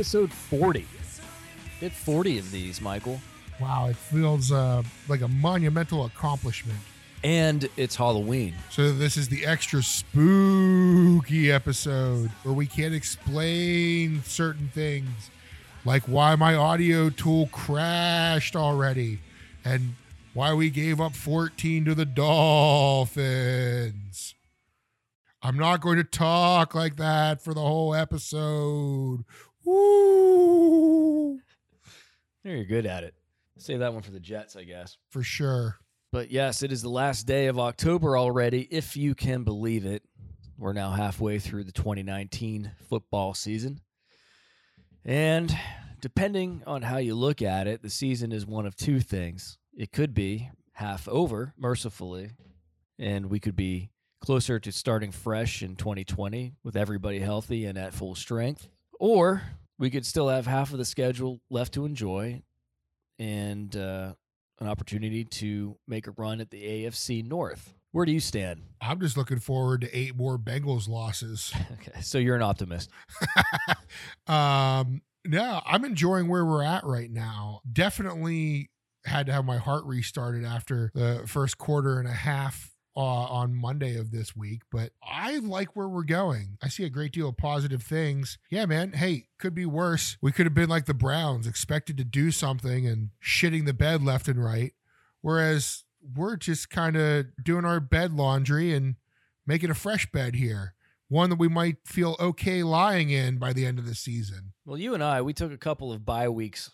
episode 40. Hit 40 of these, Michael. Wow, it feels uh, like a monumental accomplishment. And it's Halloween. So this is the extra spooky episode where we can't explain certain things, like why my audio tool crashed already, and why we gave up 14 to the Dolphins. I'm not going to talk like that for the whole episode. Woo! You're good at it. Save that one for the Jets, I guess. For sure. But yes, it is the last day of October already, if you can believe it. We're now halfway through the 2019 football season. And depending on how you look at it, the season is one of two things. It could be half over, mercifully, and we could be closer to starting fresh in 2020 with everybody healthy and at full strength. Or we could still have half of the schedule left to enjoy and uh, an opportunity to make a run at the AFC North. Where do you stand? I'm just looking forward to eight more Bengals losses. Okay, so you're an optimist. um, no, I'm enjoying where we're at right now. Definitely had to have my heart restarted after the first quarter and a half uh, on Monday of this week, but I like where we're going. I see a great deal of positive things. Yeah, man. Hey, could be worse. We could have been like the Browns, expected to do something and shitting the bed left and right. Whereas we're just kind of doing our bed laundry and making a fresh bed here. One that we might feel okay lying in by the end of the season. Well, you and I, we took a couple of bye weeks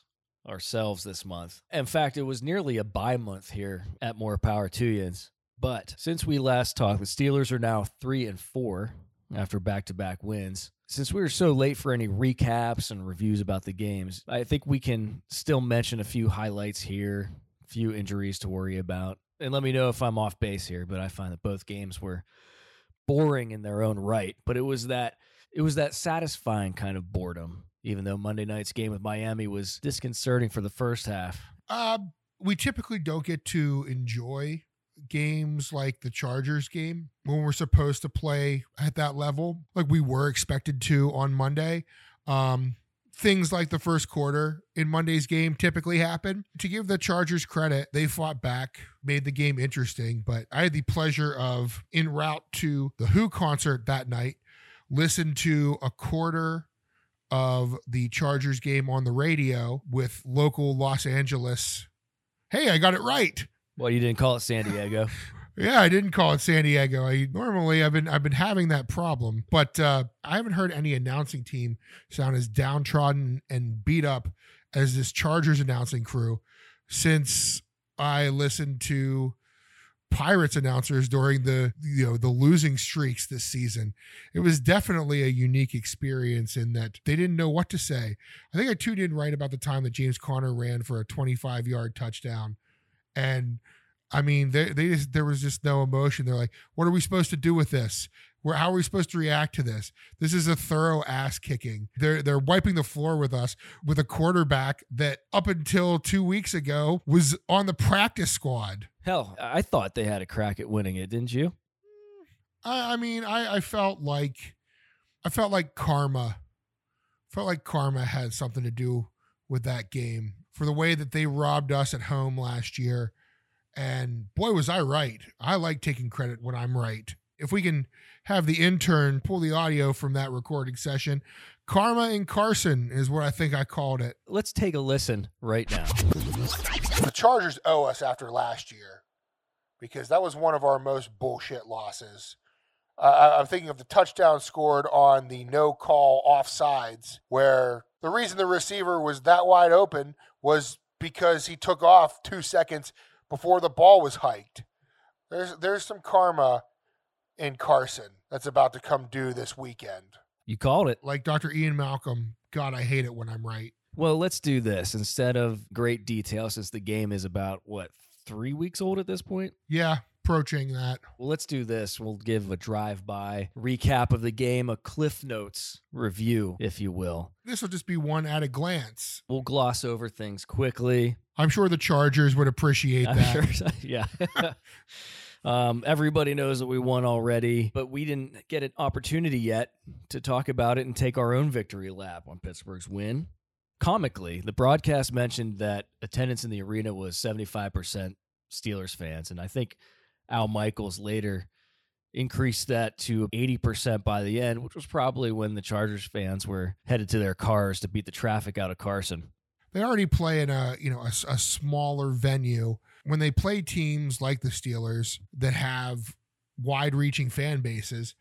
ourselves this month. In fact, it was nearly a bye month here at More Power to Yins. But since we last talked, the Steelers are now three and four after back to back wins. Since we were so late for any recaps and reviews about the games, I think we can still mention a few highlights here, a few injuries to worry about. And let me know if I'm off base here, but I find that both games were boring in their own right. But it was that it was that satisfying kind of boredom, even though Monday night's game with Miami was disconcerting for the first half. Uh, we typically don't get to enjoy games like the Chargers game when we're supposed to play at that level, like we were expected to on Monday. Um, things like the first quarter in Monday's game typically happen. To give the Chargers credit, they fought back, made the game interesting. But I had the pleasure of, en route to the Who concert that night, listen to a quarter of the Chargers game on the radio with local Los Angeles. Hey, I got it right. Well, you didn't call it San Diego. Yeah, I didn't call it San Diego. I normally I've been I've been having that problem, but uh, I haven't heard any announcing team sound as downtrodden and beat up as this Chargers announcing crew since I listened to Pirates announcers during the you know the losing streaks this season. It was definitely a unique experience in that they didn't know what to say. I think I tuned in right about the time that James Conner ran for a 25 yard touchdown, and I mean, they, they just, there was just no emotion. They're like, what are we supposed to do with this? Where, how are we supposed to react to this? This is a thorough ass kicking. They're they're wiping the floor with us with a quarterback that up until two weeks ago was on the practice squad. Hell, I thought they had a crack at winning it, didn't you? I, I mean, I, I felt like I felt like karma felt like karma had something to do with that game for the way that they robbed us at home last year. And boy, was I right. I like taking credit when I'm right. If we can have the intern pull the audio from that recording session, Karma and Carson is what I think I called it. Let's take a listen right now. The Chargers owe us after last year because that was one of our most bullshit losses. Uh, I'm thinking of the touchdown scored on the no call offsides, where the reason the receiver was that wide open was because he took off two seconds before the ball was hiked. There's there's some karma in Carson that's about to come due this weekend. You called it. Like Dr. Ian Malcolm, God, I hate it when I'm right. Well, let's do this instead of great detail since the game is about what, 3 weeks old at this point? Yeah, approaching that. Well, let's do this. We'll give a drive-by recap of the game, a Cliff Notes review, if you will. This will just be one at a glance. We'll gloss over things quickly. I'm sure the Chargers would appreciate I'm that. sure, yeah. Um, everybody knows that we won already, but we didn't get an opportunity yet to talk about it and take our own victory lap on Pittsburgh's win. Comically, the broadcast mentioned that attendance in the arena was 75% Steelers fans, and I think Al Michaels later increased that to 80% by the end, which was probably when the Chargers fans were headed to their cars to beat the traffic out of Carson. They already play in a, you know, a, a smaller venue. When they play teams like the Steelers that have wide-reaching fan bases,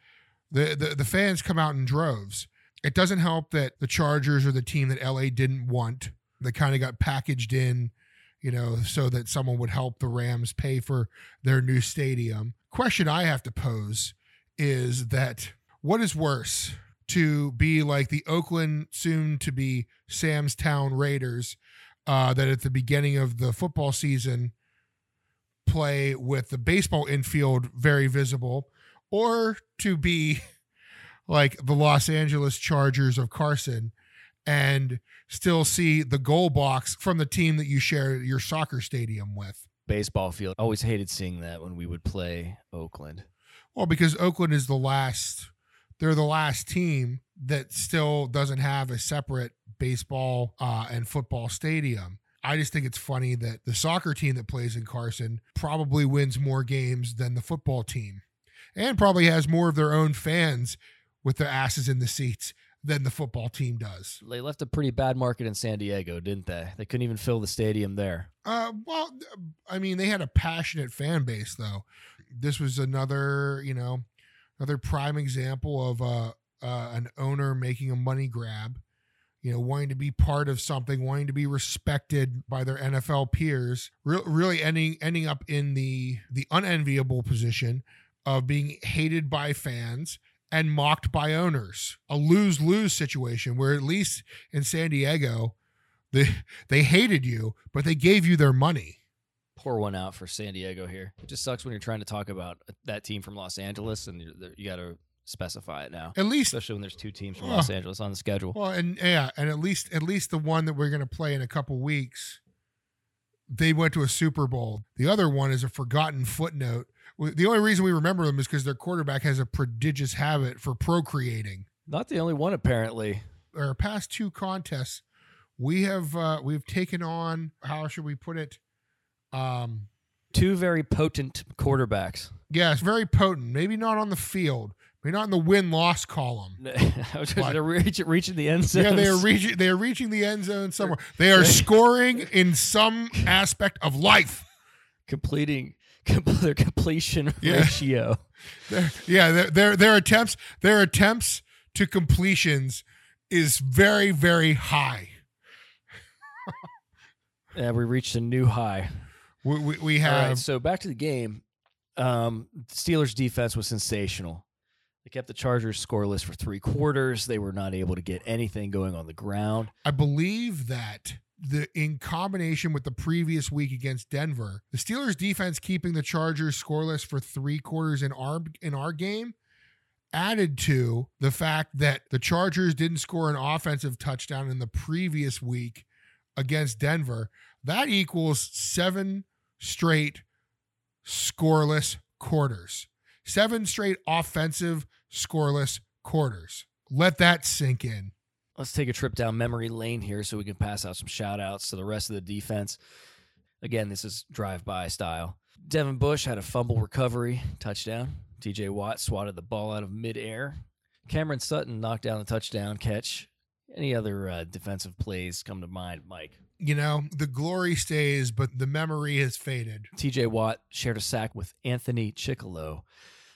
the, the the fans come out in droves. It doesn't help that the Chargers are the team that LA didn't want. They kind of got packaged in, you know, so that someone would help the Rams pay for their new stadium. Question I have to pose is that what is worse to be like the Oakland soon to be Sam's Town Raiders uh, that at the beginning of the football season play with the baseball infield very visible or to be like the Los Angeles Chargers of Carson and still see the goal box from the team that you share your soccer stadium with. Baseball field. Always hated seeing that when we would play Oakland. Well, because Oakland is the last, they're the last team that still doesn't have a separate baseball uh, and football stadium. I just think it's funny that the soccer team that plays in Carson probably wins more games than the football team and probably has more of their own fans with their asses in the seats than the football team does. They left a pretty bad market in San Diego, didn't they? They couldn't even fill the stadium there. Uh, well, I mean, they had a passionate fan base, though. This was another, you know, another prime example of uh, uh, an owner making a money grab. You know, wanting to be part of something, wanting to be respected by their NFL peers, re- really ending ending up in the the unenviable position of being hated by fans and mocked by owners. A lose lose situation where at least in San Diego, they they hated you, but they gave you their money. Pour one out for San Diego here. It just sucks when you're trying to talk about that team from Los Angeles and you you got to specify it now. At least, especially when there's two teams from Los Angeles on the schedule. Well, and yeah, and at least at least the one that we're going to play in a couple weeks, they went to a Super Bowl. The other one is a forgotten footnote. The only reason we remember them is because their quarterback has a prodigious habit for procreating. Not the only one, apparently. Our past two contests, we have uh, we've taken on. How should we put it? Um, two very potent quarterbacks. Yes, very potent. Maybe not on the field. Maybe not in the win loss column. they're reach, reaching the end zone. Yeah, they are reaching. They are reaching the end zone somewhere. They are scoring in some aspect of life. Completing their completion Yeah. ratio. Their, yeah, their, their their attempts their attempts to completions is very very high. Yeah, we reached a new high. We we, we have right, so back to the game. Um, Steelers defense was sensational. They kept the Chargers scoreless for three quarters. They were not able to get anything going on the ground. I believe that the in combination with the previous week against Denver, the Steelers defense keeping the Chargers scoreless for three quarters in our in our game added to the fact that the Chargers didn't score an offensive touchdown in the previous week against Denver. That equals seven straight scoreless quarters. Seven straight offensive scoreless quarters. Let that sink in. Let's take a trip down memory lane here so we can pass out some shout outs to the rest of the defense. Again, this is drive by style. Devin Bush had a fumble recovery touchdown. TJ Watt swatted the ball out of midair. Cameron Sutton knocked down the touchdown catch. Any other uh, defensive plays come to mind, Mike? You know, the glory stays, but the memory has faded. TJ Watt shared a sack with Anthony Chickillo.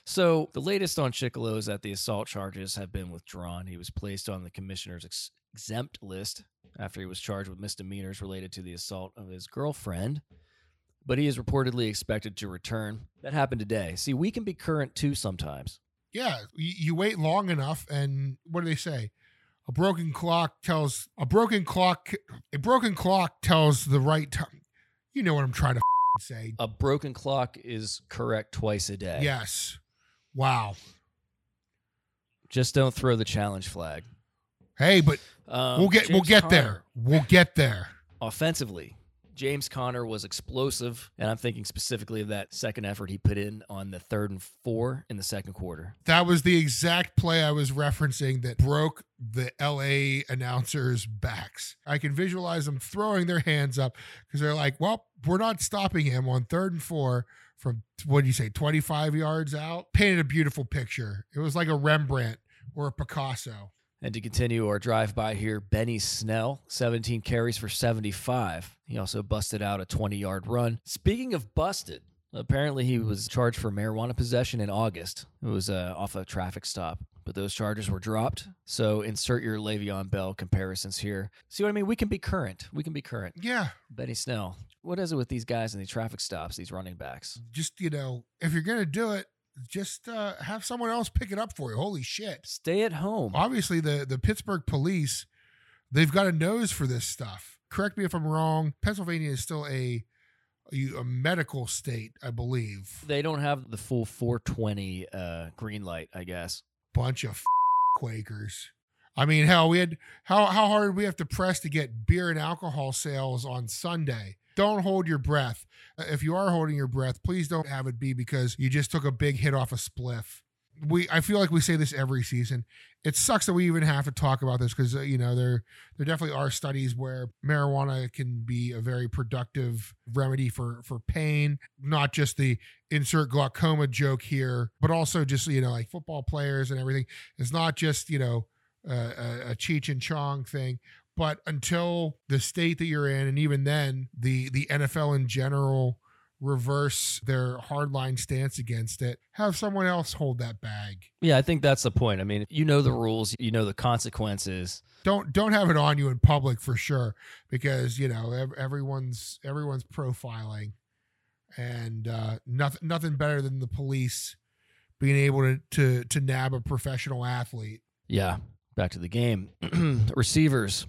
So the latest on Chickillo is that the assault charges have been withdrawn. He was placed on the commissioner's ex- exempt list after he was charged with misdemeanors related to the assault of his girlfriend. But he is reportedly expected to return. That happened today. See, we can be current too sometimes. Yeah, you, you wait long enough, and what do they say? A broken clock tells a broken clock. A broken clock tells the right time. You know what I'm trying to say. A broken clock is correct twice a day. Yes. Wow. Just don't throw the challenge flag. Hey, but Um, we'll get we'll get Conner, there. We'll get there. Offensively, James Conner was explosive, and I'm thinking specifically of that second effort he put in on the third and four in the second quarter. That was the exact play I was referencing that broke the LA announcers' backs. I can visualize them throwing their hands up because they're like, well, we're not stopping him on third and four from what do you say, 25 yards out? Painted a beautiful picture. It was like a Rembrandt or a Picasso. And to continue our drive by here, Benny Snell, 17 carries for 75. He also busted out a 20 yard run. Speaking of busted, apparently he was charged for marijuana possession in August. It was uh, off a traffic stop, but those charges were dropped. So insert your Le'Veon Bell comparisons here. See what I mean? We can be current. We can be current. Yeah. Benny Snell. What is it with these guys and these traffic stops, these running backs? Just, you know, if you're going to do it, just uh, have someone else pick it up for you. Holy shit. Stay at home. Obviously, the, the Pittsburgh police, they've got a nose for this stuff. Correct me if I'm wrong. Pennsylvania is still a a, a medical state, I believe. They don't have the full 420 uh, green light, I guess. Bunch of Quakers. I mean, hell, we had how how hard we have to press to get beer and alcohol sales on Sunday. Don't hold your breath. Uh, If you are holding your breath, please don't have it be because you just took a big hit off a spliff. We I feel like we say this every season. It sucks that we even have to talk about this because uh, you know there there definitely are studies where marijuana can be a very productive remedy for for pain. Not just the insert glaucoma joke here, but also just you know like football players and everything. It's not just you know a, a Cheech and Chong thing. But until the state that you're in, and even then, the the NFL in general reverse their hardline stance against it, have someone else hold that bag. Yeah, I think that's the point. I mean, you know the rules, you know the consequences. Don't don't have it on you in public for sure, because you know everyone's everyone's profiling, and uh, nothing nothing better than the police being able to to to nab a professional athlete. Yeah, back to the game. Receivers.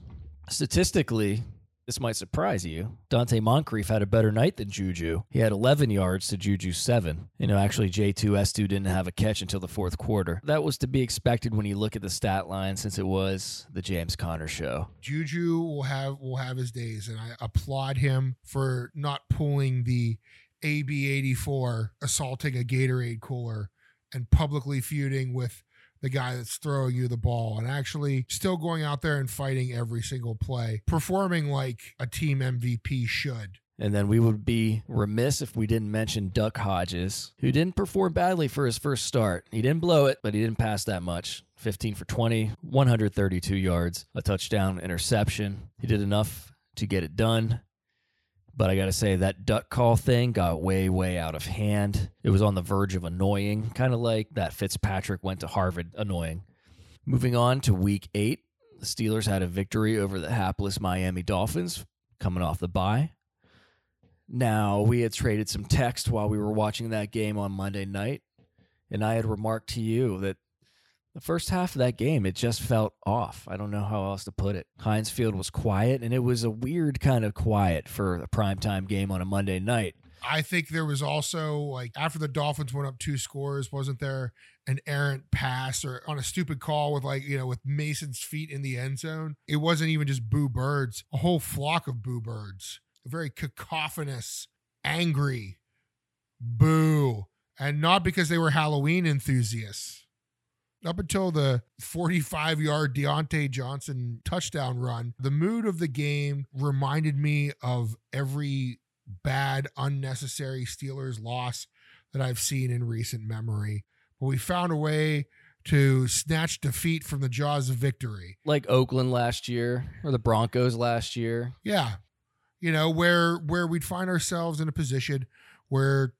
Statistically, this might surprise you. Donte Moncrief had a better night than Juju. He had 11 yards to Juju's 7. You know, actually, J2S2 didn't have a catch until the fourth quarter. That was to be expected when you look at the stat line since it was the James Conner show. Juju will have will have his days, and I applaud him for not pulling the AB84 assaulting a Gatorade cooler and publicly feuding with the guy that's throwing you the ball and actually still going out there and fighting every single play, performing like a team MVP should. And then we would be remiss if we didn't mention Duck Hodges, who didn't perform badly for his first start. He didn't blow it, but he didn't pass that much. 15 for 20, 132 yards, a touchdown, interception. He did enough to get it done. But I got to say, that duck call thing got way, way out of hand. It was on the verge of annoying, kind of like that Fitzpatrick went to Harvard annoying. Moving on to week eight, the Steelers had a victory over the hapless Miami Dolphins coming off the bye. Now, we had traded some text while we were watching that game on Monday night, and I had remarked to you that the first half of that game, it just felt off. I don't know how else to put it. Heinz Field was quiet, and it was a weird kind of quiet for a primetime game on a Monday night. I think there was also like after the Dolphins went up two scores, wasn't there an errant pass or on a stupid call with like, you know, with Mason's feet in the end zone? It wasn't even just boo birds, a whole flock of boo birds, a very cacophonous, angry boo. And not because they were Halloween enthusiasts. Up until the 45 yard Diontae Johnson touchdown run, the mood of the game reminded me of every bad, unnecessary Steelers loss that I've seen in recent memory. But we found a way to snatch defeat from the jaws of victory. Like Oakland last year or the Broncos last year. Yeah. You know, where where we'd find ourselves in a position where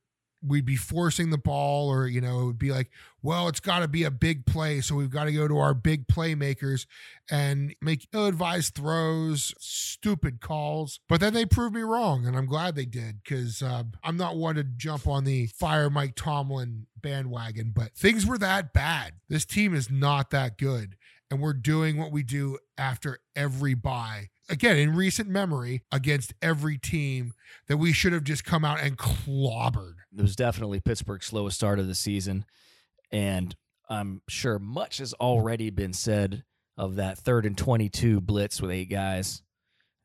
we'd be forcing the ball or you know it would be like well it's got to be a big play so we've got to go to our big playmakers and make ill-advised throws stupid calls. But then they proved me wrong and i'm glad they did because uh, i'm not one to jump on the fire mike tomlin bandwagon but things were that bad. This team is not that good and we're doing what we do after every bye again in recent memory against every team that we should have just come out and clobbered It was definitely Pittsburgh's slowest start of the season. And I'm sure much has already been said of that third and 22 blitz with eight guys.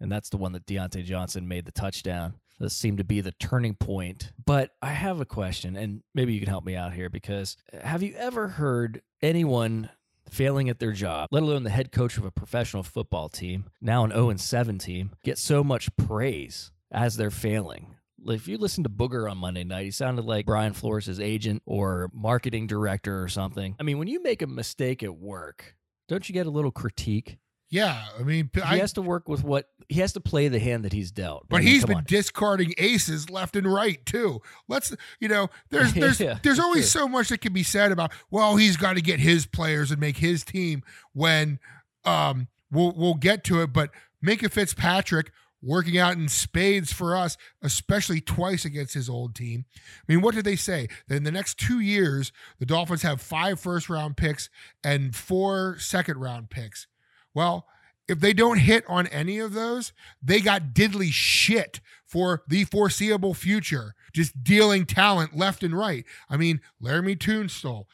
and that's the one that Diontae Johnson made the touchdown. This seemed to be the turning point. But I have a question, and maybe you can help me out here because have you ever heard anyone failing at their job, let alone the head coach of a professional football team, now an 0 7 team, get so much praise as they're failing? If you listen to Booger on Monday night, he sounded like Brian Flores' agent or marketing director or something. I mean, when you make a mistake at work, don't you get a little critique? Yeah, I mean, He I, has to work with what he has to play the hand that he's dealt. but I mean, he's been on. discarding aces left and right too. Let's, you know, there's there's Yeah, there's only true. so much that can be said about. Well, he's got to get his players and make his team. When um, we'll we'll get to it, but Minkah Fitzpatrick working out in spades for us, especially twice against his old team. I mean, what did they say? That in the next two years, the Dolphins have five first round picks and four second round picks. Well, if they don't hit on any of those, they got diddly shit for the foreseeable future, just dealing talent left and right. I mean, Laremy Tunsil,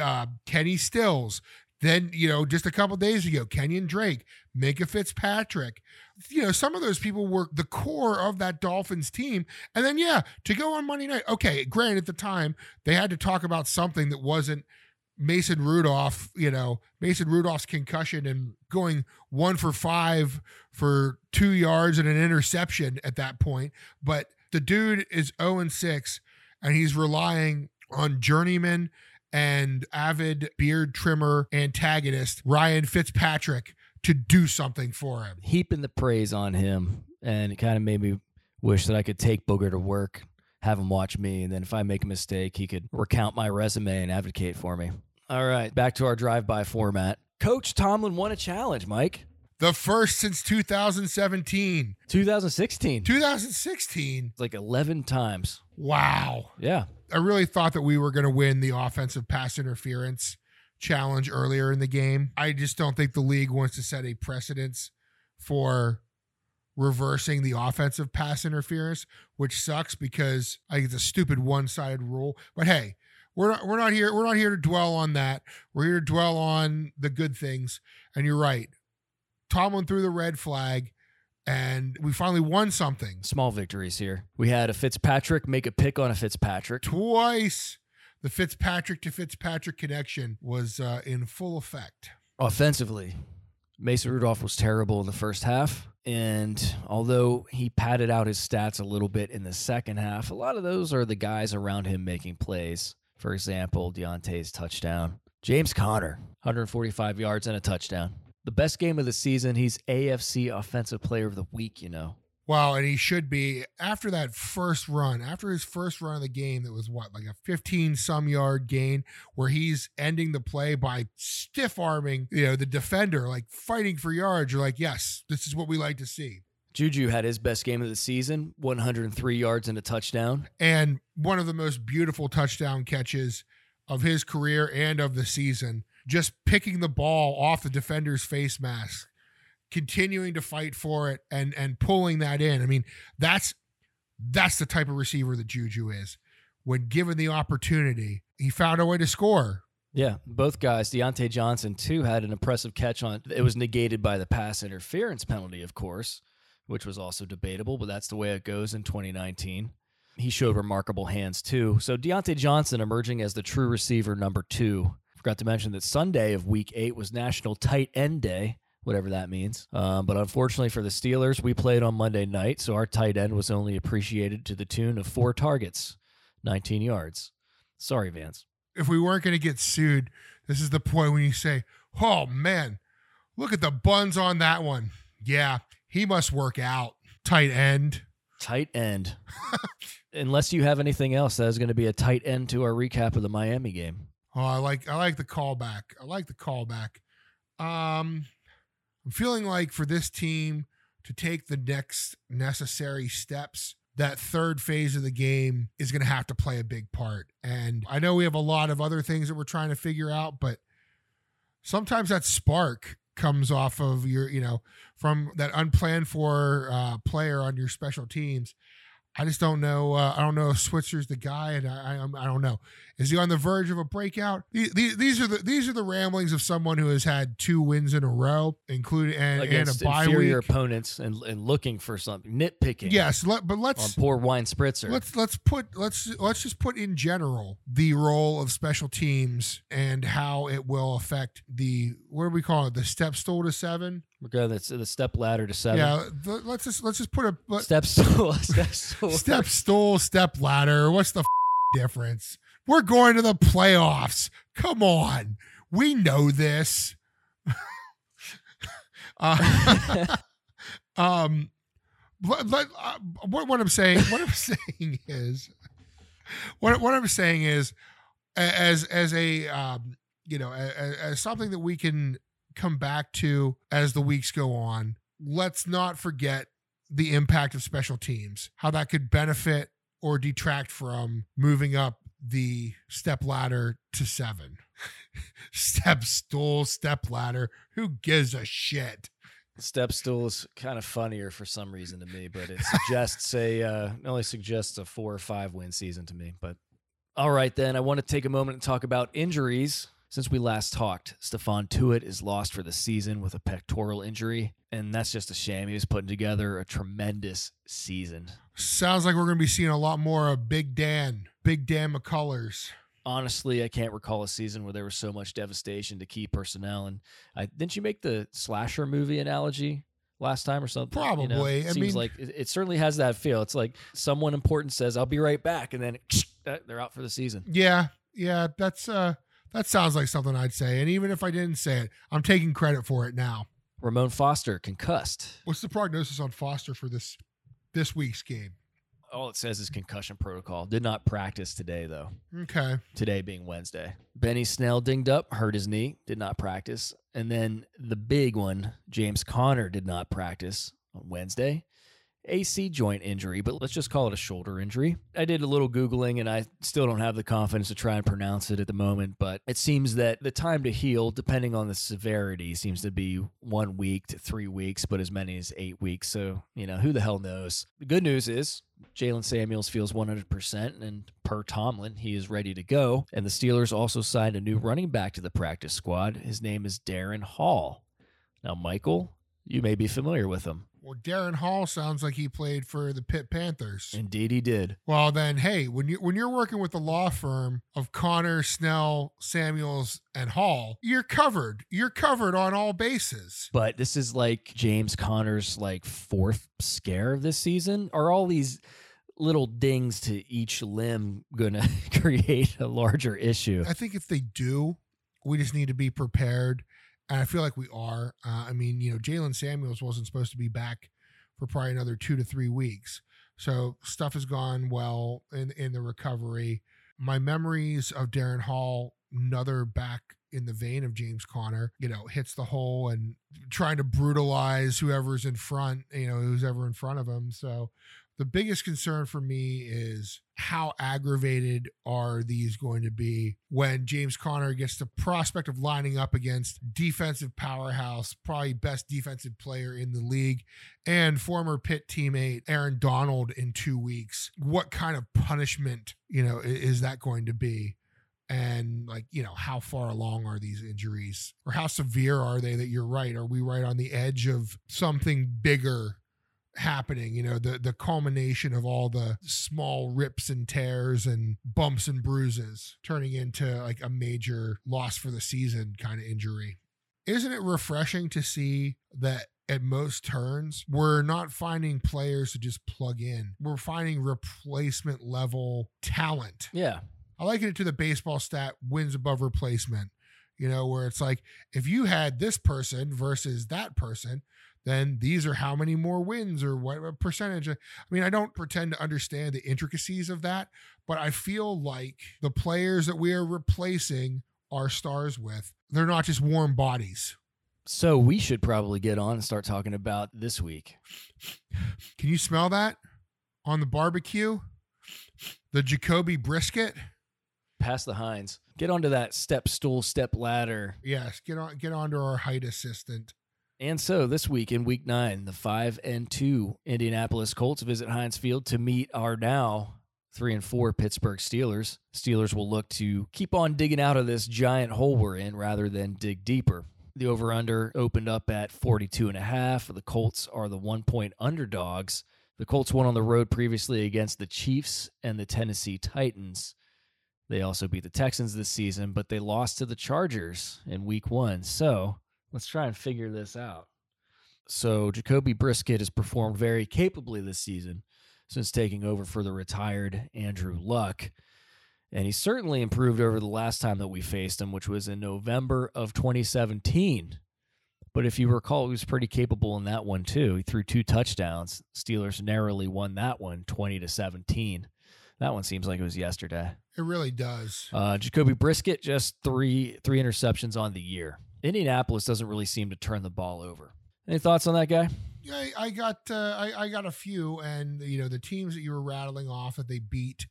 uh, Kenny Stills, then, you know, just a couple days ago, Kenyon Drake, Minkah Fitzpatrick. You know, some of those people were the core of that Dolphins team. And then, yeah, to go on Monday night, okay, granted, at the time, they had to talk about something that wasn't Mason Rudolph, you know, Mason Rudolph's concussion and going one for five for two yards and an interception at that point. But the dude is 0 and 6, and he's relying on journeyman and avid beard trimmer antagonist Ryan Fitzpatrick to do something for him. heaping the praise on him, and it kind of made me wish that I could take Booger to work, have him watch me, and then if I make a mistake, he could recount my resume and advocate for me. All right, back to our drive-by format. Coach Tomlin won a challenge, Mike. The first since 2017. 2016. 2016. like 11 times. Wow. Yeah. I really thought that we were going to win the offensive pass interference challenge earlier in the game. I just don't think the league wants to set a precedence for reversing the offensive pass interference, which sucks because I think it's a stupid one-sided rule. But hey, we're not we're not here we're not here to dwell on that. We're here to dwell on the good things. And you're right. Tomlin threw the red flag and we finally won something. Small victories here. We had a Fitzpatrick make a pick on a Fitzpatrick. twice the Fitzpatrick to Fitzpatrick connection was uh, in full effect. Offensively, Mason Rudolph was terrible in the first half. And although he padded out his stats a little bit in the second half, a lot of those are the guys around him making plays. For example, Diontae's touchdown. James Conner, 145 yards and a touchdown. The best game of the season. He's AFC Offensive Player of the Week, you know. Wow, and he should be after that first run, after his first run of the game that was what, like a 15 some yard gain where he's ending the play by stiff arming, you know, the defender, like fighting for yards. You're like, yes, this is what we like to see. Juju had his best game of the season, 103 yards and a touchdown. And one of the most beautiful touchdown catches of his career and of the season, just picking the ball off the defender's face mask, continuing to fight for it and and pulling that in. I mean, that's that's the type of receiver that Juju is. When given the opportunity, he found a way to score. Yeah, both guys, Diontae Johnson too, had an impressive catch on. It was negated by the pass interference penalty, of course, which was also debatable, but that's the way it goes in 2019. He showed remarkable hands too. So Diontae Johnson emerging as the true receiver number two. Forgot to mention that Sunday of Week Eight was National Tight End Day, whatever that means. Um, but unfortunately for the Steelers, we played on Monday night, so our tight end was only appreciated to the tune of four targets, 19 yards. Sorry, Vance. If we weren't going to get sued, this is the point when you say, "Oh man, look at the buns on that one." Yeah, he must work out. Tight end. Tight end. Unless you have anything else, that is going to be a tight end to our recap of the Miami game. Oh, I like I like the callback. I like the callback. Um, I'm feeling like for this team to take the next necessary steps, that third phase of the game is going to have to play a big part. And I know we have a lot of other things that we're trying to figure out, but sometimes that spark comes off of your, you know, from that unplanned for uh, player on your special teams. I just don't know. Uh, I don't know if Switzer's the guy, and I, I, I don't know. Is he on the verge of a breakout? These, these are the these are the ramblings of someone who has had two wins in a row, including and, and a against bye inferior week. opponents and, and looking for something nitpicking. Yes, let, but let's poor wine spritzer. let's let's put let's let's just put in general the role of special teams and how it will affect the what do we call it the step stool to seven. We're going to the step ladder to seven. Yeah, the, let's just let's just put a let- Step stool. step stool. step stool, step ladder. What's the f- difference? We're going to the playoffs. Come on. We know this. uh, um, uh, what, what I'm saying, what I'm saying is, what, what I'm saying is, as as a um, you know, as, as something that we can come back to as the weeks go on. Let's not forget the impact of special teams, how that could benefit or detract from moving up the step ladder to seven. step stool, step ladder. Who gives a shit? Step stool is kind of funnier for some reason to me, but it suggests a uh, only suggests a four or five win season to me. But all right, then I want to take a moment and talk about injuries. Since we last talked, Stephon Tuitt is lost for the season with a pectoral injury, and that's just a shame. He was putting together a tremendous season. Sounds like we're going to be seeing a lot more of Big Dan, Big Dan McCullers. Honestly, I can't recall a season where there was so much devastation to key personnel. And I, didn't you make the slasher movie analogy last time or something? You know, Probably. I seems mean- like it, it certainly has that feel. It's like someone important says, "I'll be right back," and then they're out for the season. Yeah, yeah, that's uh that sounds like something I'd say. And even if I didn't say it, I'm taking credit for it now. Ramon Foster concussed. What's the prognosis on Foster for this this week's game? All it says is concussion protocol. Did not practice today though. Okay. Today being Wednesday. Benny Snell dinged up, hurt his knee, did not practice. And then the big one, James Conner did not practice on Wednesday. AC joint injury, but let's just call it a shoulder injury. I did a little Googling and I still don't have the confidence to try and pronounce it at the moment, but it seems that the time to heal, depending on the severity, seems to be one week to three weeks, but as many as eight weeks. So, you know, who the hell knows? The good news is Jaylen Samuels feels 100%, and per Tomlin, he is ready to go. And the Steelers also signed a new running back to the practice squad. His name is Darrin Hall. Now, Michael, you may be familiar with him. Well, Darrin Hall sounds like he played for the Pitt Panthers. Indeed, he did. Well, then, hey, when you when you're working with the law firm of Conner, Snell, Samuels, and Hall, you're covered. You're covered on all bases. But this is like James Conner's like fourth scare of this season. Are all these little dings to each limb going to create a larger issue? I think if they do, we just need to be prepared. And I feel like we are. Uh, I mean, you know, Jaylen Samuels wasn't supposed to be back for probably another two to three weeks. So stuff has gone well in, in the recovery. My memories of Darrin Hall, another back in the vein of James Conner, you know, hits the hole and trying to brutalize whoever's in front, you know, who's ever in front of him. So the biggest concern for me is how aggravated are these going to be when James Conner gets the prospect of lining up against defensive powerhouse, probably best defensive player in the league, and former Pitt teammate Aaron Donald in two weeks. What kind of punishment, you know, is that going to be? And like, you know, how far along are these injuries or how severe are they that you're right? Are we right on the edge of something bigger happening you know the the culmination of all the small rips and tears and bumps and bruises turning into like a major loss for the season kind of injury isn't it refreshing to see that at most turns we're not finding players to just plug in we're finding replacement level talent Yeah. I liken it to the baseball stat wins above replacement, you know, where it's like if you had this person versus that person, then these are how many more wins or what percentage. I mean, I don't pretend to understand the intricacies of that, but I feel like the players that we are replacing our stars with, they're not just warm bodies. So we should probably get on and start talking about this week. Can you smell that on the barbecue? The Jacoby brisket? Pass the Heinz. Get onto that step stool, step ladder. Yes, get on get onto our height assistant. And so this week in week nine, the five and two Indianapolis Colts visit Heinz Field to meet our now three and four Pittsburgh Steelers. Steelers will look to keep on digging out of this giant hole we're in rather than dig deeper. The over under opened up at 42 and a half. The Colts are the one point underdogs. The Colts won on the road previously against the Chiefs and the Tennessee Titans. They also beat the Texans this season, but they lost to the Chargers in week one. So let's try and figure this out. So Jacoby Brissett has performed very capably this season since taking over for the retired Andrew Luck. And he certainly improved over the last time that we faced him, which was in November of 2017. But if you recall, he was pretty capable in that one too. He threw two touchdowns. Steelers narrowly won that one, 20 to 17. That one seems like it was yesterday. It really does. Uh, Jacoby Brissett just three three interceptions on the year. Indianapolis doesn't really seem to turn the ball over. Any thoughts on that guy? I, I got uh, I, I got a few, and you know the teams that you were rattling off that they beat,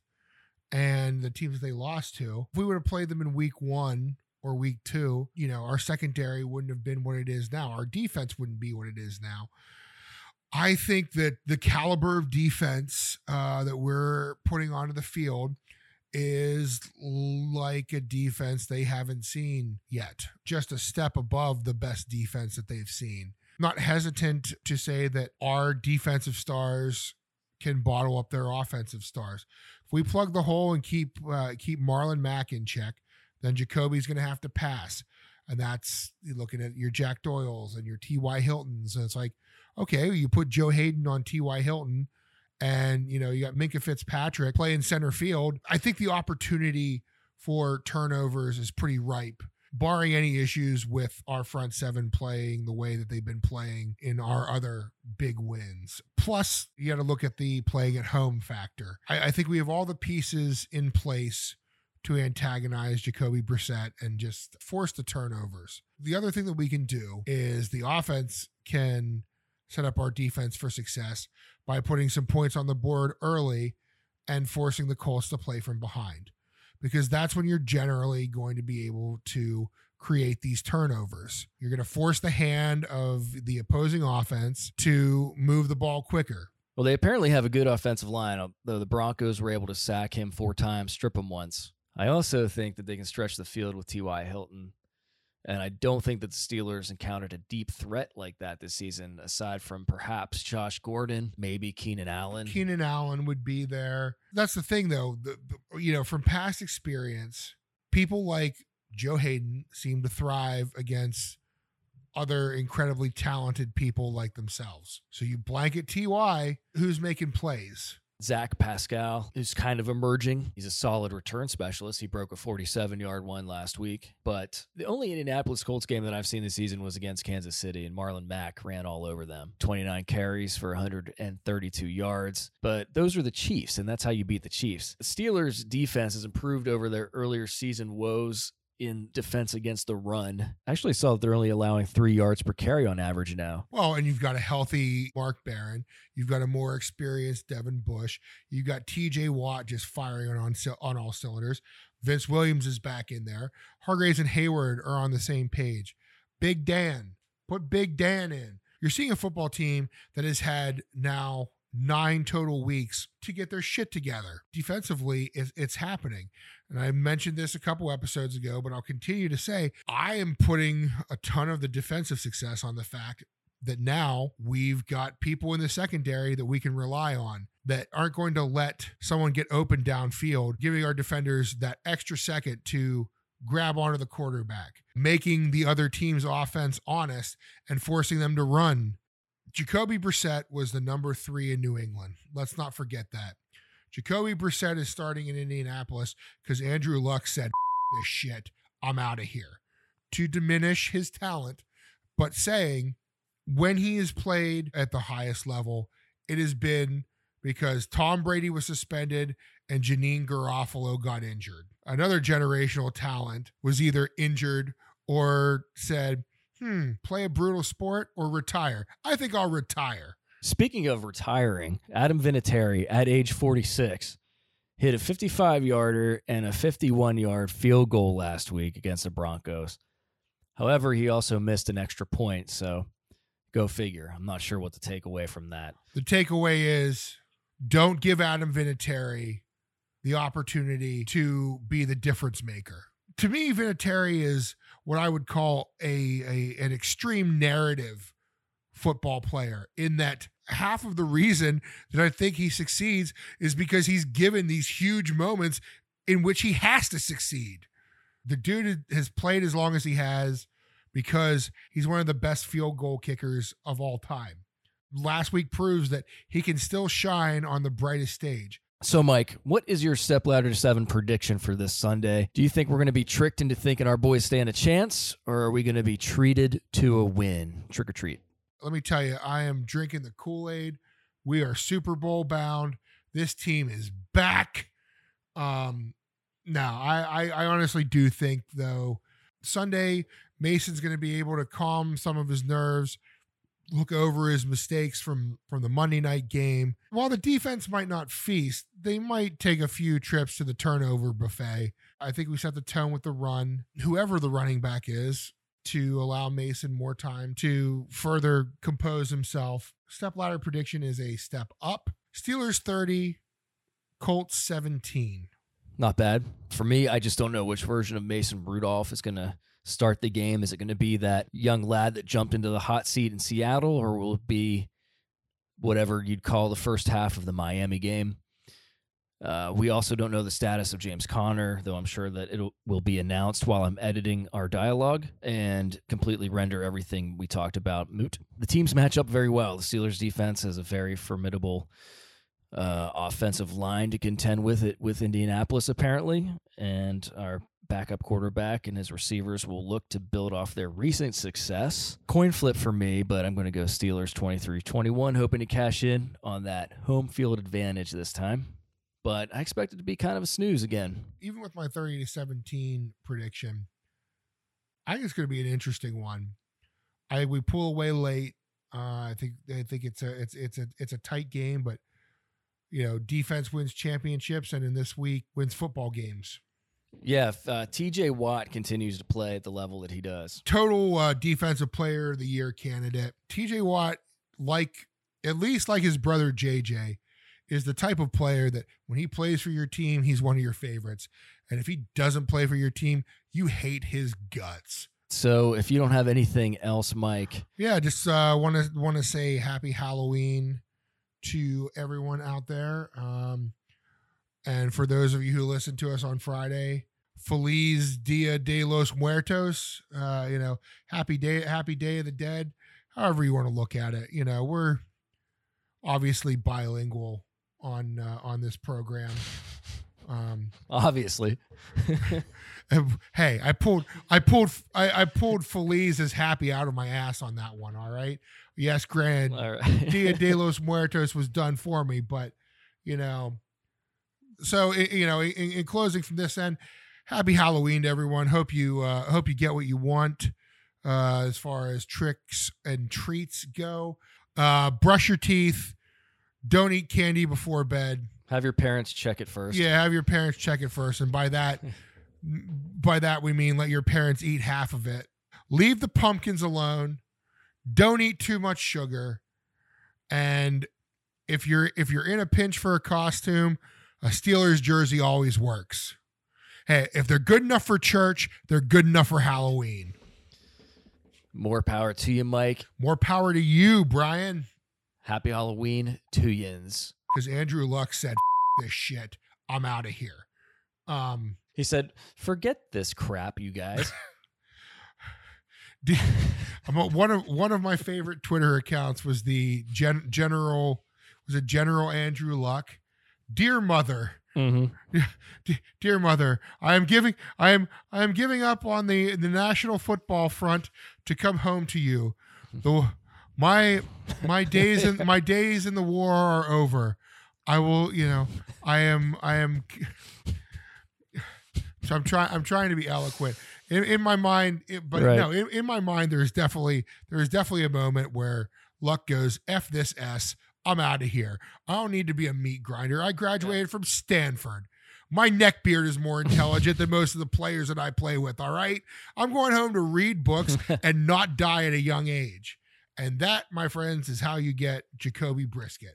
and the teams that they lost to. If we would have played them in week one or week two, you know our secondary wouldn't have been what it is now. Our defense wouldn't be what it is now. I think that the caliber of defense uh, that we're putting onto the field is like a defense they haven't seen yet, just a step above the best defense that they've seen not hesitant to say that our defensive stars can bottle up their offensive stars. If we plug the hole and keep uh, keep Marlon Mack in check, then Jacoby's going to have to pass, and that's looking at your Jack Doyles and your T.Y. Hiltons, and it's like, okay, you put Joe Haden on T.Y. Hilton, and you know you got Minkah Fitzpatrick playing center field. I think the opportunity for turnovers is pretty ripe barring any issues with our front seven playing the way that they've been playing in our other big wins. Plus, you got to look at the playing at home factor. I, I, think we have all the pieces in place to antagonize Jacoby Brissett and just force the turnovers. The other thing that we can do is the offense can set up our defense for success by putting some points on the board early and forcing the Colts to play from behind because that's when you're generally going to be able to create these turnovers. You're going to force the hand of the opposing offense to move the ball quicker. Well, they apparently have a good offensive line, uh, though the Broncos were able to sack him four times, strip him once. I also think that they can stretch the field with T.Y. Hilton and I don't think that the Steelers encountered a deep threat like that this season, aside from perhaps Josh Gordon, maybe Keenan Allen. Keenan Allen would be there. That's the thing, though. The, the, you know, from past experience, people like Joe Haden seem to thrive against other incredibly talented people like themselves. So you blanket TY, who's making plays. Zach Pascal is kind of emerging. He's a solid return specialist. He broke a 47 yard one last week. But the only Indianapolis Colts game that I've seen this season was against Kansas City, and Marlon Mack ran all over them 29 carries for 132 yards. But those are the Chiefs, and that's how you beat the Chiefs. The Steelers' defense has improved over their earlier season woes in defense against the run. I actually saw that they're only allowing three yards per carry on average now. Well, and you've got a healthy Mark Barron. You've got a more experienced Devin Bush. You've got TJ Watt just firing on, on all cylinders. Vince Williams is back in there. Hargreaves and Hayward are on the same page. Big Dan, put Big Dan in. You're seeing a football team that has had now nine total weeks to get their shit together. Defensively, it's happening. And I mentioned this a couple episodes ago, but I'll continue to say I am putting a ton of the defensive success on the fact that now we've got people in the secondary that we can rely on that aren't going to let someone get open downfield, giving our defenders that extra second to grab onto the quarterback, making the other team's offense honest and forcing them to run Jacoby Brissett was the number three in New England. Let's not forget that. Jacoby Brissett is starting in Indianapolis because Andrew Luck said, this shit, I'm out of here. To diminish his talent, but saying when he has played at the highest level, it has been because Tom Brady was suspended and Janine Garofalo got injured. Another generational talent was either injured or said, hmm, play a brutal sport or retire? I think I'll retire. Speaking of retiring, Adam Vinatieri at age 46 hit a 55 yarder and a 51 yard field goal last week against the Broncos. However, he also missed an extra point, so Go figure. I'm not sure what to take away from that. The takeaway is don't give Adam Vinatieri the opportunity to be the difference maker. To me, Vinatieri is what I would call a, a an extreme narrative football player in that half of the reason that I think he succeeds is because he's given these huge moments in which he has to succeed. The dude has played as long as he has because he's one of the best field goal kickers of all time. Last week proves that he can still shine on the brightest stage. So, Mike, what is your step ladder to seven prediction for this Sunday? Do you think we're going to be tricked into thinking our boys stand a chance, or are we going to be treated to a win? Trick or treat. Let me tell you, I am drinking the Kool Aid. We are Super Bowl bound. This team is back. Um, now, I, I, I honestly do think though Sunday Mason's going to be able to calm some of his nerves, look over his mistakes from from the Monday night game. While the defense might not feast, they might take a few trips to the turnover buffet. I think we set the tone with the run. Whoever the running back is, to allow Mason more time to further compose himself. Step ladder prediction is a step up. Steelers 30, Colts 17. Not bad. For me, I just don't know which version of Mason Rudolph is going to start the game. Is it going to be that young lad that jumped into the hot seat in Seattle, or will it be whatever you'd call the first half of the Miami game? Uh, we also don't know the status of James Conner, though I'm sure that it will be announced while I'm editing our dialogue and completely render everything we talked about moot. The teams match up very well. The Steelers defense has a very formidable uh, offensive line to contend with it with Indianapolis, apparently, and our backup quarterback and his receivers will look to build off their recent success. Coin flip for me, but I'm going to go Steelers 23 21, hoping to cash in on that home field advantage this time but I expect it to be kind of a snooze again. Even with my 30 to 17 prediction, I think it's going to be an interesting one. I we pull away late. Uh, I think I think it's a it's it's a it's a tight game, but you know, defense wins championships, and in this week wins football games. Yeah, uh, T.J. Watt continues to play at the level that he does. Total uh, defensive player of the year candidate. T.J. Watt, like at least like his brother J.J., is the type of player that when he plays for your team, he's one of your favorites. And if he doesn't play for your team, you hate his guts. So if you don't have anything else, Mike. Yeah, just want to want to say happy Halloween to everyone out there. Um, and for those of you who listen to us on Friday, Feliz Dia de los Muertos. Uh, you know, happy day, happy day of the dead. However you want to look at it. You know, we're obviously bilingual on uh, on this program. Um, Obviously. hey, I pulled I pulled I, I pulled Feliz as happy out of my ass on that one. All right. Yes, granted, right. Dia de los Muertos was done for me, but you know, so you know, in, in, closing from this end, happy Halloween to everyone. Hope you uh, hope you get what you want uh, as far as tricks and treats go. Uh, brush your teeth don't eat candy before bed. Have your parents check it first. Yeah, have your parents check it first. And by that, by that we mean let your parents eat half of it. Leave the pumpkins alone. Don't eat too much sugar. And if you're if you're in a pinch for a costume, a Steelers jersey always works. Hey, if they're good enough for church, they're good enough for Halloween. More power to you, Mike. More power to you, Brian. Happy Halloween to yins. Because Andrew Luck said, this shit. I'm out of here. Um, he said, forget this crap, you guys. one of one of my favorite Twitter accounts was the gen, general was it General Andrew Luck, dear mother, mm-hmm. dear mother, I am giving I am I am giving up on the the National Football Front to come home to you. The my my days in my days in the war are over. I will, you know, I am I am so I'm trying I'm trying to be eloquent. In, in my mind, it, but right. no, in, in my mind there's definitely there's definitely a moment where luck goes F this S. I'm out of here. I don't need to be a meat grinder. I graduated from Stanford. My neck beard is more intelligent than most of the players that I play with. All right. I'm going home to read books and not die at a young age And that, my friends, is how you get Jacoby Brissett.